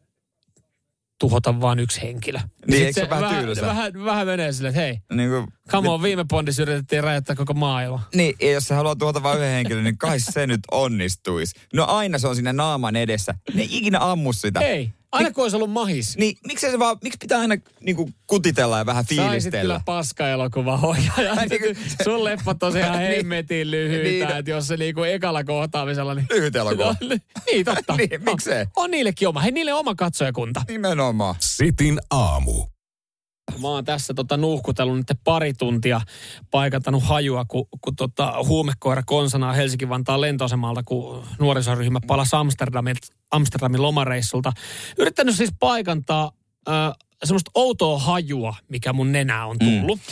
tuhota vain yksi henkilö. Niin, eikö se ole vähän vähän, tylsää? vähän, vähän menee silleen, että hei, Niin, kuin, come on, viime Bondissa yritettiin räjäyttää koko maailma. niin, ja jos se haluaa tuota vain yhden henkilön, niin kai se nyt onnistuisi. No aina se on siinä naaman edessä. Ne ei ikinä ammu sitä. Ei, aina kun olisi ollut mahis. Niin, miksi se vaan, miksi pitää aina niinku, kutitella ja vähän Saisit fiilistellä? kyllä paska-elokuva ohjaaja. Niin kuin- Sun leffat on ihan Niin. hemmetin lyhyitä, Niin. että jos se niinku ekalla kohtaamisella... Niin... Lyhyt elokuva. niin, totta. Niin, miksei? On, on niillekin oma. Hei, niille oma katsojakunta. Nimenomaan. Sitin aamu. Mä oon tässä tota nuuhkutellut nyt pari tuntia paikantanut hajua, kun, kun tota huumekoira konsanaa Helsinki-Vantaan lentoasemalta, kun nuorisoryhmä palasi Amsterdamin, Amsterdamin lomareissulta. Yrittänyt siis paikantaa äh, semmoista outoa hajua, mikä mun nenää on tullut. Mm.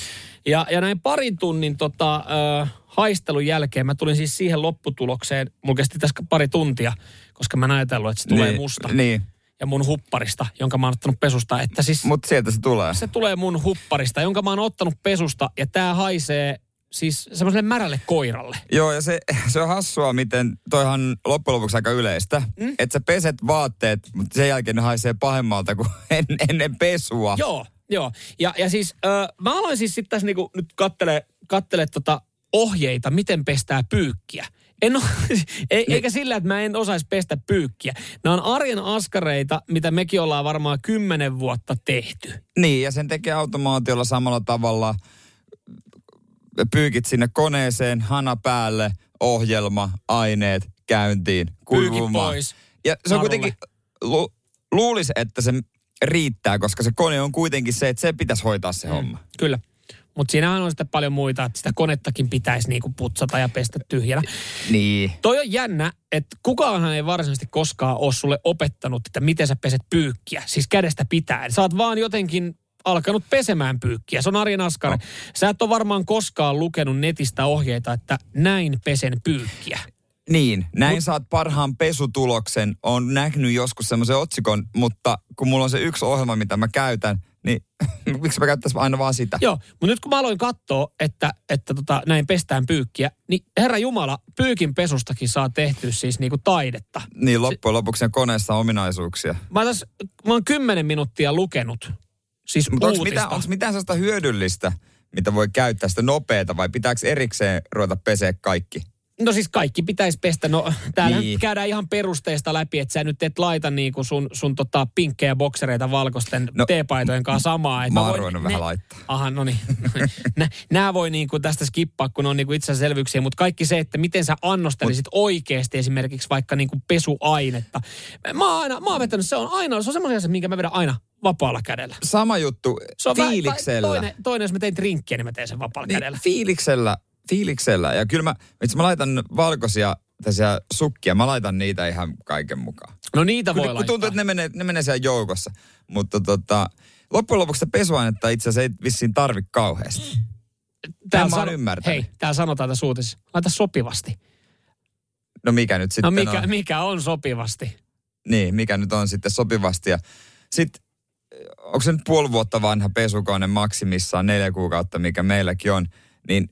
Ja, ja näin parin tunnin tota, äh, haistelun jälkeen mä tulin siis siihen lopputulokseen. Mulla kesti tässä pari tuntia, koska mä en ajatellut, että se tulee niin, musta. Niin, Ja mun hupparista, jonka mä oon ottanut pesusta. Että siis mutta sieltä se tulee. se tulee mun hupparista, jonka mä oon ottanut pesusta. Ja tää haisee siis semmoiselle märälle koiralle. Joo, ja se, se on hassua, miten toihan loppujen lopuksi aika yleistä. Mm? Että sä peset vaatteet, mutta sen jälkeen ne haisee pahemmalta kuin en, ennen pesua. Joo, joo. Ja, ja siis äh, mä aloin siis sitten tässä niinku nyt kattele, kattele tota ohjeita, miten pestää pyykkiä. En ole, e, eikä sillä, että mä en osaisi pestä pyykkiä. Nämä on arjen askareita, mitä mekin ollaan varmaan kymmenen vuotta tehty. Niin, ja sen tekee automaatiolla samalla tavalla. Pyykit sinne koneeseen, hana päälle, ohjelma, aineet, käyntiin, kuivumaan. pois. Ja se on narulle. kuitenkin, lu, luulisi, että se riittää, koska se kone on kuitenkin se, että se pitäisi hoitaa se mm. homma. Kyllä. Mutta siinähän on sitten paljon muita, että sitä konettakin pitäisi niinku putsata ja pestä tyhjänä. Niin. Toi on jännä, että kukaanhan ei varsinaisesti koskaan ole sulle opettanut, että miten sä peset pyykkiä. Siis kädestä pitäen. Sä oot vaan jotenkin alkanut pesemään pyykkiä. Se on arjen askare. No. Sä et ole varmaan koskaan lukenut netistä ohjeita, että näin pesen pyykkiä. Niin, näin Mut, saat parhaan pesutuloksen. On nähnyt joskus semmoisen otsikon, mutta kun mulla on se yksi ohjelma, mitä mä käytän, niin miksi mä käyttäisin aina vaan sitä? Joo, mutta nyt kun mä aloin katsoa, että, että tota, näin pestään pyykkiä, niin herra Jumala, pyykin pesustakin saa tehtyä siis niinku taidetta. Niin loppujen lopuksi koneessa on ominaisuuksia. Mä, tässä, mä oon kymmenen minuuttia lukenut siis Mutta onko mitään, onks mitään sellaista hyödyllistä, mitä voi käyttää sitä nopeeta vai pitääkö erikseen ruveta pesee kaikki? No siis kaikki pitäisi pestä. No täällä Niin. niin. käydään ihan perusteista läpi, että sä nyt et laita niinku sun, sun tota pinkkejä boksereita valkoisten no, teepaitojen kanssa samaa. Et mä oon ruvennut vähän laittaa. Aha, no niin. Nämä voi niinku tästä skippaa, kun on niinku itseselvyyksiä, mutta kaikki se, että miten sä annostelisit Mut, oikeasti esimerkiksi vaikka niinku pesuainetta. Mä oon aina, mä oon vetänyt, se on aina, se on semmoinen asia, minkä mä vedän aina vapaalla kädellä. Sama juttu Se on fiiliksellä. Toinen, toinen, jos mä tein drinkkiä, niin mä teen sen vapaalla niin, kädellä. fiiliksellä, fiiliksellä. Ja kyllä mä, itse mä laitan valkoisia tässä sukkia, mä laitan niitä ihan kaiken mukaan. No niitä voi Kun, kun laittaa. tuntuu, että ne menee, ne menee siellä joukossa. Mutta tota, loppujen lopuksi sitä pesuainetta itse asiassa ei vissiin tarvi kauheasti. Tämän mä ymmärtänyt. Hei, täällä sanotaan tässä uutisessa. Laita sopivasti. No mikä nyt No sitten mikä, on? mikä on sopivasti? Niin, mikä nyt on sitten sopivasti. Ja sitten, onko se nyt puoli vuotta vanha pesukone maksimissaan neljä kuukautta, mikä meilläkin on, niin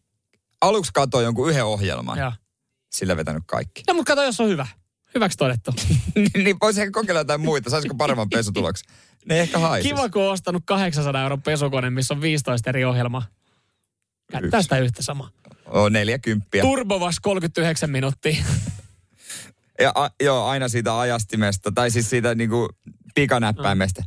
aluksi katsoin jonkun yhden ohjelman, Joo. sillä vetänyt kaikki. No mutta kato, jos on hyvä. Hyväksi todettu. niin voisi ehkä kokeilla jotain muita, saisiko paremman pesutuloksen. Ne ehkä haisisi. Kiva, kun on ostanut 800 euron pesukone, missä on 15 eri ohjelmaa. Käyttää sitä yhtä samaa. On neljäkymppiä. Turbovas 39 minuuttia. Ja a, joo, aina siitä ajastimesta, tai siis siitä niinku pikanäppäimestä.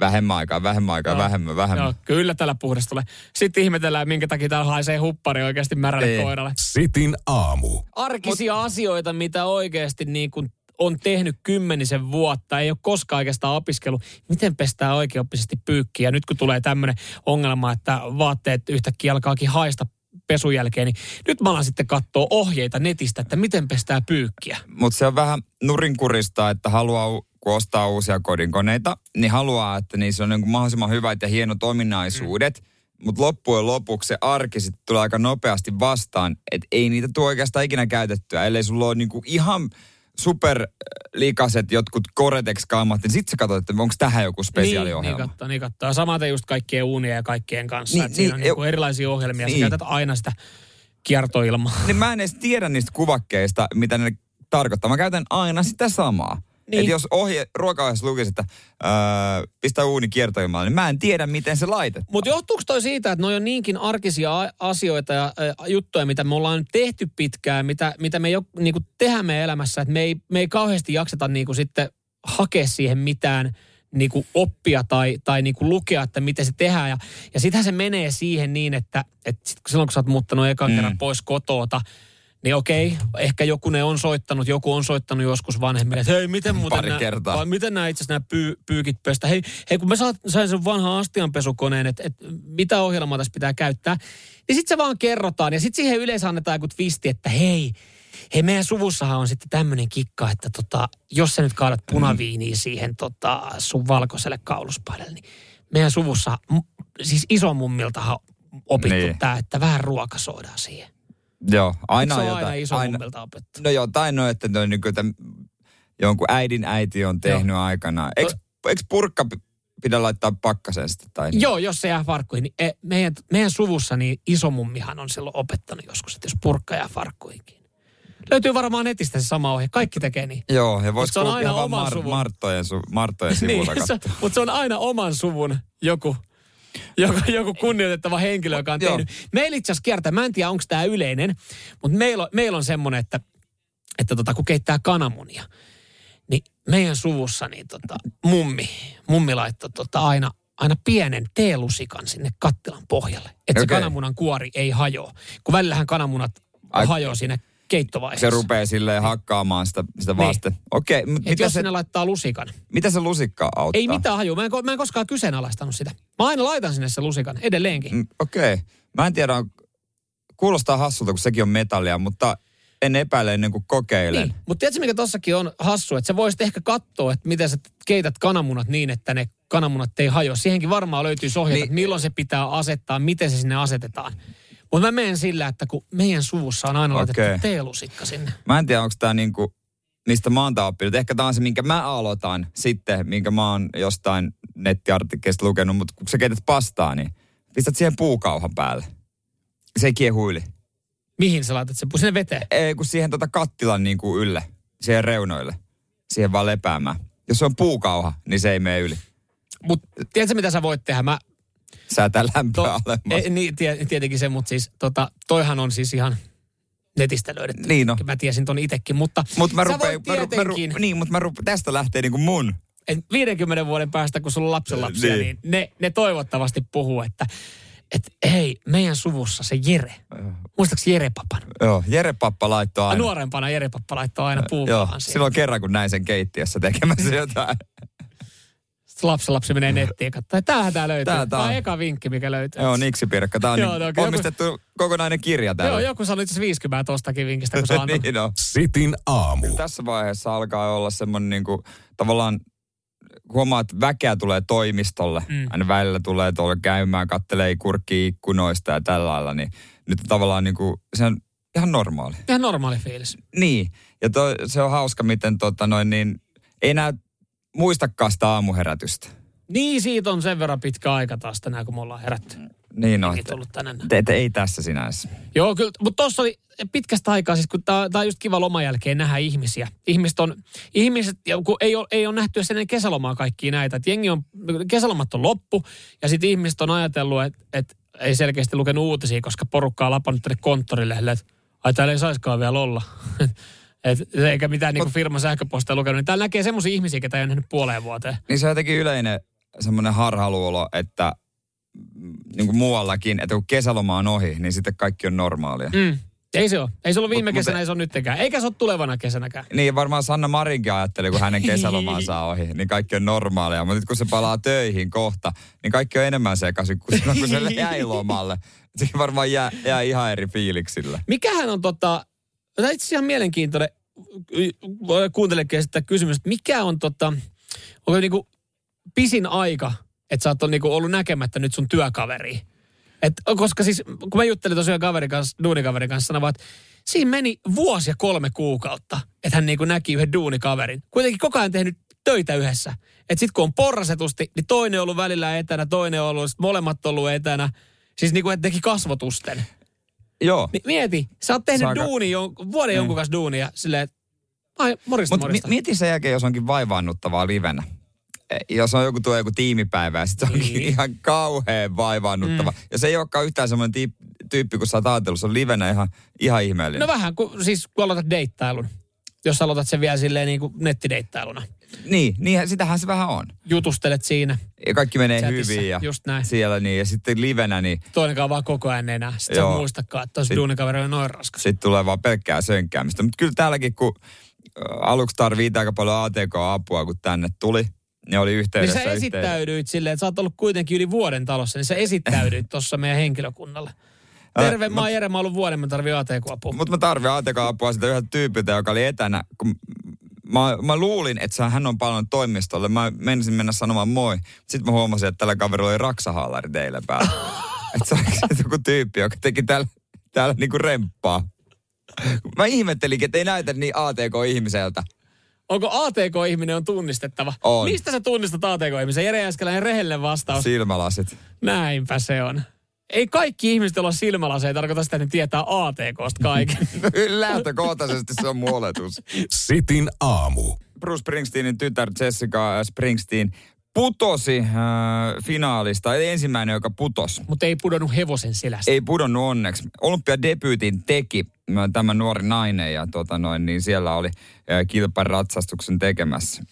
Vähemmän aikaa, vähemmän aikaa, Joo. vähemmän, vähemmän. Joo, kyllä tällä puhdasta tulee. Sitten ihmetellään, minkä takia täällä haisee huppari oikeasti märälle Niin. koiralle. Sitin aamu. Arkisia asioita, mitä oikeasti niin kuin on tehnyt kymmenisen vuotta, ei ole koskaan oikeastaan opiskellut, miten pestää oikeoppisesti pyykkiä. Nyt kun tulee tämmöinen ongelma, että vaatteet yhtäkkiä alkaakin haista pesun jälkeen, niin nyt mä alan sitten katsoa ohjeita netistä, että miten pestää pyykkiä. Mutta se on vähän nurinkurista, että haluaa, kun ostaa uusia kodinkoneita, niin haluaa, että niissä on niin mahdollisimman hyvät ja hienot ominaisuudet. Mm. Mutta loppujen lopuksi se arki sitten tulee aika nopeasti vastaan, että ei niitä tule oikeastaan ikinä käytettyä, ellei sulla ole niinku ihan superlikaset jotkut Coretex-kammat, niin sitten sä katsot, että onko tähän joku Niin, spesiaaliohjelma. niin niin katsoo. Ja Samaten just kaikkien uunien ja kaikkien kanssa. Niin, Niin, siinä niin, on jo- niinku erilaisia ohjelmia. Niin. Sä niin. käytät aina sitä kiertoilmaa. niin mä en edes tiedä niistä kuvakkeista, mitä ne tarkoittaa. Mä käytän aina sitä samaa. Niin. Niin. Et jos ohje, ruokaohjeessa lukisi, että öö, pistä uuni kiertoilmaan, niin mä en tiedä, miten se laitetaan. Mutta johtuuko toi siitä, että noi on niinkin arkisia asioita ja ä, juttuja, mitä me ollaan nyt tehty pitkään, mitä, mitä me jo niinku tehdään meidän elämässä, että me ei, me ei kauheasti jakseta niinku sitten hakea siihen mitään niinku oppia tai, tai niinku lukea, että miten se tehdään. Ja, ja sittenhän se menee siihen niin, että, että sit, silloin kun sä oot muuttanut ekan mm. kerran pois kotoota, niin okei, ehkä joku ne on soittanut, joku on soittanut joskus vanhemmille, että hei, miten muuten Pari nää, kertaa. vai miten nämä itse asiassa nämä pyy, pyykit pestä? Hei, hei kun mä sain sen vanhan astianpesukoneen, että, että mitä ohjelmaa tässä pitää käyttää, niin sitten se vaan kerrotaan ja sitten siihen yleensä annetaan joku twisti, että hei, hei meidän suvussahan on sitten tämmöinen kikka, että tota, jos sä nyt kaadat punaviiniä siihen tota, sun valkoiselle kauluspaidelle, niin meidän suvussa, siis isomummiltahan opittu niin. Niin. tämä, että vähän ruokasoodaa siihen. Joo, aina se on jotain. aina isomummilta opettu? No jotain no, että, no, niin kuin, että jonkun äidin äiti on tehnyt aikanaan. Eikö, eikö purkka pi- pidä laittaa pakkaseen sitten? Tai niin? Joo, jos se jää farkkuihin. Niin e, meidän, meidän suvussa niin isomummihan on silloin opettanut joskus, että jos purkka jää farkkuihinkin. Löytyy varmaan netistä se sama ohje. Kaikki tekee niin. Joo, ja voisi se on aina ihan vaan oman suvun. Marttojen, su, Marttojen niin, se, katsoa. mutta se on aina oman suvun joku, joku, joku kunnioitettava henkilö, joka on Joo. tehnyt. Meillä itse asiassa kiertää, mä en tiedä onko tämä yleinen, mutta meillä on, meillä on semmoinen, että että tota, kun keittää kananmunia, niin meidän suvussa niin tota, mummi, mummi laittoi tota aina, aina pienen teelusikan sinne kattilan pohjalle, että se Okei. kananmunan kuori ei hajoa. Kun välillähän kananmunat Ai- hajoaa siinä keittovaiheessa. Se rupeaa silleen hakkaamaan sitä, sitä Niin. vasten. Okei, mutta Et mitä jos se, sinne laittaa lusikan. mitä se lusikka auttaa? Ei mitään hajua. Mä en, mä en koskaan kyseenalaistanut sitä. Mä aina laitan sinne se lusikan, edelleenkin. Mm, Okei. Mä en tiedä, kuulostaa hassulta, kun sekin on metallia, mutta en epäile ennen kuin kokeilen. Niin, mutta tiedätkö mikä tossakin on hassu, että sä voisit ehkä katsoa, että miten sä keität kananmunat niin, että ne kananmunat ei hajoa. Siihenkin varmaan löytyy ohjeita, Niin. niin. milloin se pitää asettaa, miten se sinne asetetaan. Mutta mä menen sillä, että kun meidän suvussa on aina laitettu Okei. teelusikka sinne. Mä en tiedä, onko tämä niinku, mistä mä oon oppinut. Ehkä tämä on se, minkä mä aloitan sitten, minkä mä oon jostain nettiartikkeista lukenut. Mutta kun sä keität pastaa, niin pistät siihen puukauhan päälle. Se ei kiehu yli. Mihin sä laitat sen? Sinne veteen. Ei, kun siihen tota kattilan niinku ylle, siihen reunoille. Siihen vaan lepäämään. Jos se on puukauha, niin se ei mene yli. Mutta tiedätkö mitä sä voit tehdä? Mä, Säätää lämpöä to, alemmas. e, niin, tie, tietenkin se, mutta siis tota, toihan on siis ihan netistä löydetty. Niin on. Mä tiesin ton itekin, mutta Mutta mä rupean, voit mä, ru, mä, ru, tietenkin, niin, mutta mä ru, tästä lähtee niinku mun. et 50 vuoden päästä, kun sulla on lapsenlapsia, Niin. niin, ne, ne toivottavasti puhuu, että et, hei, meidän suvussa se Jere. Muistaaks Jere Papan? Joo, Jere Pappa laittoi Aina. Nuorempana Jere Pappa laittoi aina Joo, puukaahan siihen. silloin kerran kun näin sen keittiössä tekemässä jotain. Sitten lapsenlapsi menee nettiin ja katsoo, että tämähän tää löytyy. Tää- tää Tämä on on- eka vinkki, mikä löytyy. Joo, Niksi-Pirkka. Tää on Joo, niin no, joku- omistettu kokonainen kirja täällä. Joo, joku sanoi itse asiassa 50 tostakin vinkistä, kun sä annat. niin on. Sitin aamu. Tässä vaiheessa alkaa olla semmoinen niinku, tavallaan huomaa, että väkeä tulee toimistolle. Mm. Mm. Aina välillä tulee tuolla käymään, kattelee kurkki ikkunoista ja tällä lailla. Niin nyt tavallaan niinku, se on ihan normaali. Ihan normaali fiilis. Niin, ja toi, se on hauska, miten tota noin niin, ei näy muistakaan sitä aamuherätystä. Niin, siitä on sen verran pitkä aika taas tänään, kun me ollaan herätty. Niin no, Ei tullut tänään. te, te, ei tässä sinänsä. Joo, kyllä, mutta tuossa oli pitkästä aikaa, siis kun tämä on just kiva loman jälkeen nähdä ihmisiä. Ihmiset on, ihmiset, kun ei ole, ei ole nähty ennen kesälomaa kaikkia näitä, että jengi on, kesälomat on loppu, ja sitten ihmiset on ajatellut, että, että ei selkeästi lukenut uutisia, koska porukkaa on lapannut tänne konttorille, että ai täällä ei saiskaan vielä olla. Et, eikä mitään niin firman sähköpostia lukenut. Niin täällä näkee semmoisia ihmisiä, ketä ei ole nähnyt puoleen vuoteen. Niin se on jotenkin yleinen semmoinen harhaluulo, että niin kuin muuallakin, että kun kesäloma on ohi, niin sitten kaikki on normaalia. Mm. Ei se ole. Ei se ollut viime Mut- mut kesänä, e- ei se ole nyttekään. Eikä se ole tulevana kesänäkään. Niin varmaan Sanna Marinkin ajatteli, kun hänen kesälomansa on ohi, niin kaikki on normaalia. Mutta nyt kun se palaa töihin kohta, niin kaikki on enemmän sekaisin kuin silloin, kun se jäi lomalle. Siinä varmaan jää, jää ihan eri fiiliksillä. Mikähän on tota, tämä itse asiassa ihan mielenkiintoinen, kuuntelekin esittää kysymys, että mikä on tota, onko niinku pisin aika, että sä oot niinku ollut näkemättä nyt sun työkaveri. Et, koska siis, kun mä juttelin tosiaan kaverin kanssa, duunikaverin kanssa, sanoin että siinä meni vuosi ja kolme kuukautta, että hän niinku näki yhden duunikaverin. Kuitenkin koko ajan tehnyt töitä yhdessä. Että sit kun on porrasetusti, niin toinen on ollut välillä etänä, toinen on ollut, molemmat on ollut etänä. Siis niinku, että teki kasvotusten. Joo. Mi- mieti, sä oot tehnyt Saaka- duuni, jon, vuoden jonkun kanssa duunia silleen, että ai, morista, Mutta morista. mieti sen jälkeen, jos onkin vaivaannuttavaa livenä. E, Jos on joku tuo joku tiimipäivä ja sitten se onkin Niin. ihan kauhean vaivaannuttava. Mm. Ja se ei olekaan yhtään semmoinen tiip, tyyppi, kun sä oot ajatellut. Se on livenä ihan, ihan ihmeellinen. No vähän, kun, siis kun aloitat deittailun. Jos aloitat sen vielä silleen niin kuin nettideittailuna. Niin, niin, sitähän se vähän on. Jutustelet siinä, Ja kaikki menee Chatissa, hyvin ja just näin. siellä niin. Ja sitten livenä, niin toinenkaan vaan koko ajan enää. Sitten Joo. muistakaan, että tosi duunikaveri on noin raskas. sitten tulee vaan pelkkää sönkäämistä. Mutta kyllä täälläkin, kun ä, aluksi tarvii aika paljon ATK-apua, kun tänne tuli, niin oli Niin yhteydessä sä esittäydyit silleen, että sä oot ollut kuitenkin yli vuoden talossa, niin sä esittäydyit tuossa meidän henkilökunnalle. Terve, mä oon Jere, mä oon ollut vuoden, mä tarvii ATK-apua. Mutta mä tarvin ATK-apua sitä yhdeltä tyypiltä, joka oli etänä. Kun mä, mä luulin, että hän on palannut toimistolle. Mä menisin mennä sanomaan moi. Sitten mä huomasin, että tällä kaverilla oli raksahaalari teille päällä. että se oli joku tyyppi, joka teki täällä, täällä niinku remppaa. Mä ihmettelinkin, että ei näytä niin ATK-ihmiseltä. Onko ATK-ihminen on tunnistettava? On. Mistä sä tunnistat ATK-ihmisen? Jere Jääskeläinen rehelle vastaus. Silmälasit. Näinpä se on. Ei kaikki ihmiset, joilla on silmälaseja, tarkoita sitä, että ne tietää ATKsta kaiken. Lähtökohtaisesti se on mun oletus. Sitin aamu. Bruce Springsteenin tytär Jessica Springsteen putosi äh, finaalista, eli ensimmäinen, joka putosi. Mutta ei pudonnut hevosen selästä. Ei pudonnut onneksi. Olympiadebyytin teki äh, tämä nuori nainen ja tota noin, niin siellä oli äh, kilparatsastuksen tekemässä.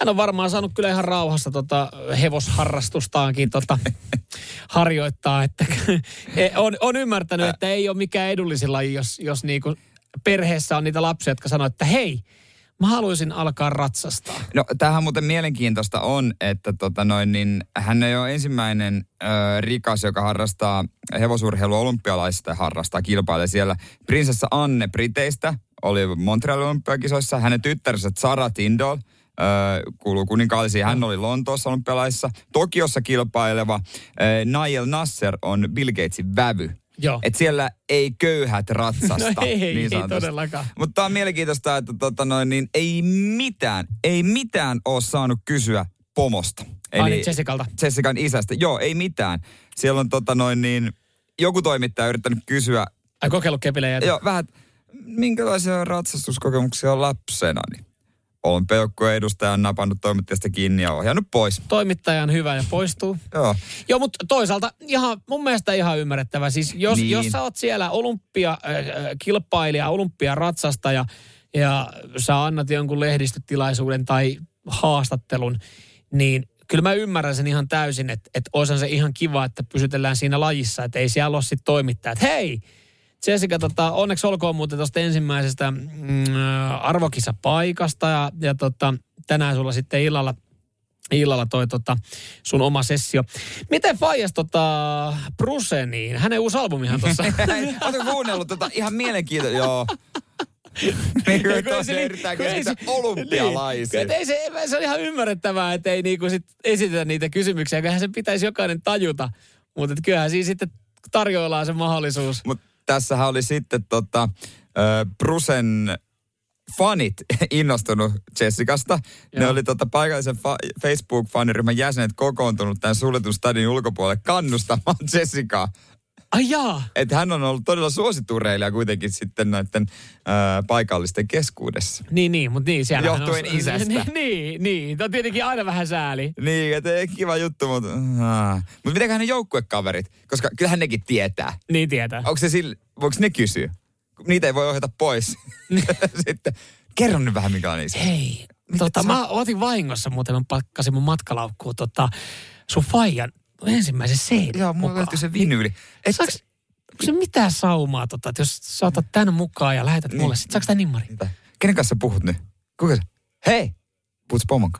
Hän on varmaan saanut kyllä ihan rauhassa tota hevosharrastustaankin tota, harjoittaa. Että, on, on ymmärtänyt, että ei ole mikään edullisin laji, jos, jos niinku perheessä on niitä lapsia, jotka sanoo, että hei, Mä haluaisin alkaa ratsastaa. No tähän muuten mielenkiintoista on, että tota noin, niin hän ei ole ensimmäinen ö, rikas, joka harrastaa hevosurheilua olympialaisista ja harrastaa kilpailee siellä. Prinsessa Anne Briteistä oli Montrealin olympiakisoissa. Hänen tyttärensä Sara Tindall kuuluu kuninkaallisiin. Hän oli Lontoossa olympialaisissa. Tokiossa kilpaileva Niall Nasser on Bill Gatesin vävy. Että siellä ei köyhät ratsasta. No ei, niin ei todellakaan. Mutta tämä on mielenkiintoista, että tota noin, niin ei mitään, ei mitään ole saanut kysyä pomosta. Eli Ai niin, Jessicalta. Jessican isästä. Joo, ei mitään. Siellä on tota noin niin, joku toimittaja yrittänyt kysyä. Ai kokeillut kepilejä? Joo, vähän, minkälaisia ratsastuskokemuksia on lapsena? Niin Olympiajoukkueen edustaja on napannut toimittajasta kiinni ja ohjannut pois. Toimittaja on hyvä ja poistuu. Joo. Joo, mutta toisaalta ihan, mun mielestä ihan ymmärrettävä. Siis jos, niin. jos sä oot siellä olympiakilpailija, äh, olympiaratsastaja ja sä annat jonkun lehdistötilaisuuden tai haastattelun, niin kyllä mä ymmärrän sen ihan täysin, että, että olisi se ihan kiva, että pysytellään siinä lajissa, että ei siellä ole sitten toimittajat. Hei, Jessica, tota, onneksi olkoon muuten tuosta ensimmäisestä mm, arvokisapaikasta ja, ja tota, tänään sulla sitten illalla illalla toi tota, sun oma sessio. Miten Faijas tota Bruseniin? Hänen uusi albumihan tuossa. Oletko kuunnellut tota ihan mielenkiintoista? Joo. niin yrittää olympialaisia. Niin, ei se, se on ihan ymmärrettävää, että ei niinku sit esitetä niitä kysymyksiä. Kyllähän se pitäisi jokainen tajuta. Mutta kyllähän siinä sitten tarjoillaan se mahdollisuus. Mutta tässähän oli sitten tota, Brusen fanit innostunut Jessicasta. Joo. Ne oli tota paikallisen fa- Facebook-faniryhmän jäsenet kokoontunut tämän suljetun stadin ulkopuolelle kannustamaan Jessicaa. Ai jaa. Että hän on ollut todella suositureilija kuitenkin sitten näiden ää, paikallisten keskuudessa. Niin, niin, mutta niin, siellä Johtuen on, isästä. niin, niin, niin. On tietenkin aina vähän sääli. Niin, että kiva juttu, mutta... Uh, mutta mitenköhän ne joukkuekaverit? Koska kyllähän nekin tietää. Niin tietää. Onko se sille, voiko ne kysyä? Niitä ei voi ohjata pois. Niin. sitten kerro nyt vähän mikä on isä. Hei, tota, mä otin vahingossa muuten, mä pakkasin mun matkalaukkuun tota, sun faijan ensimmäisen CD Joo, mulla löytyi se vinyyli. Et, saaks, onko se mitään saumaa, tota, että jos saatat tän mukaan ja lähetät niin. mulle, sit saaks tää nimmari? Kenen kanssa puhut nyt? Kuka se? Hei! Puhuts pomon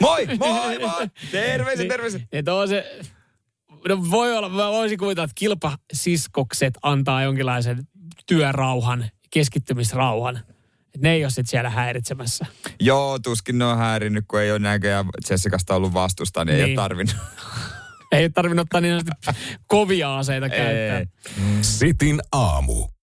Moi, moi, moi! Terveiset, niin, terveiset. Niin, on se, no voi olla, mä voisin kuvitella, että kilpasiskokset antaa jonkinlaisen työrauhan, keskittymisrauhan. Ne ei ole sitten siellä häiritsemässä. Joo, tuskin ne on häirinnyt, kun ei ole näköjään Jessicasta ollut vastusta, niin, niin. ei ole niin. tarvinnut. ei tarvinnut ottaa niin kovia aseita käyttää. Sitin aamu.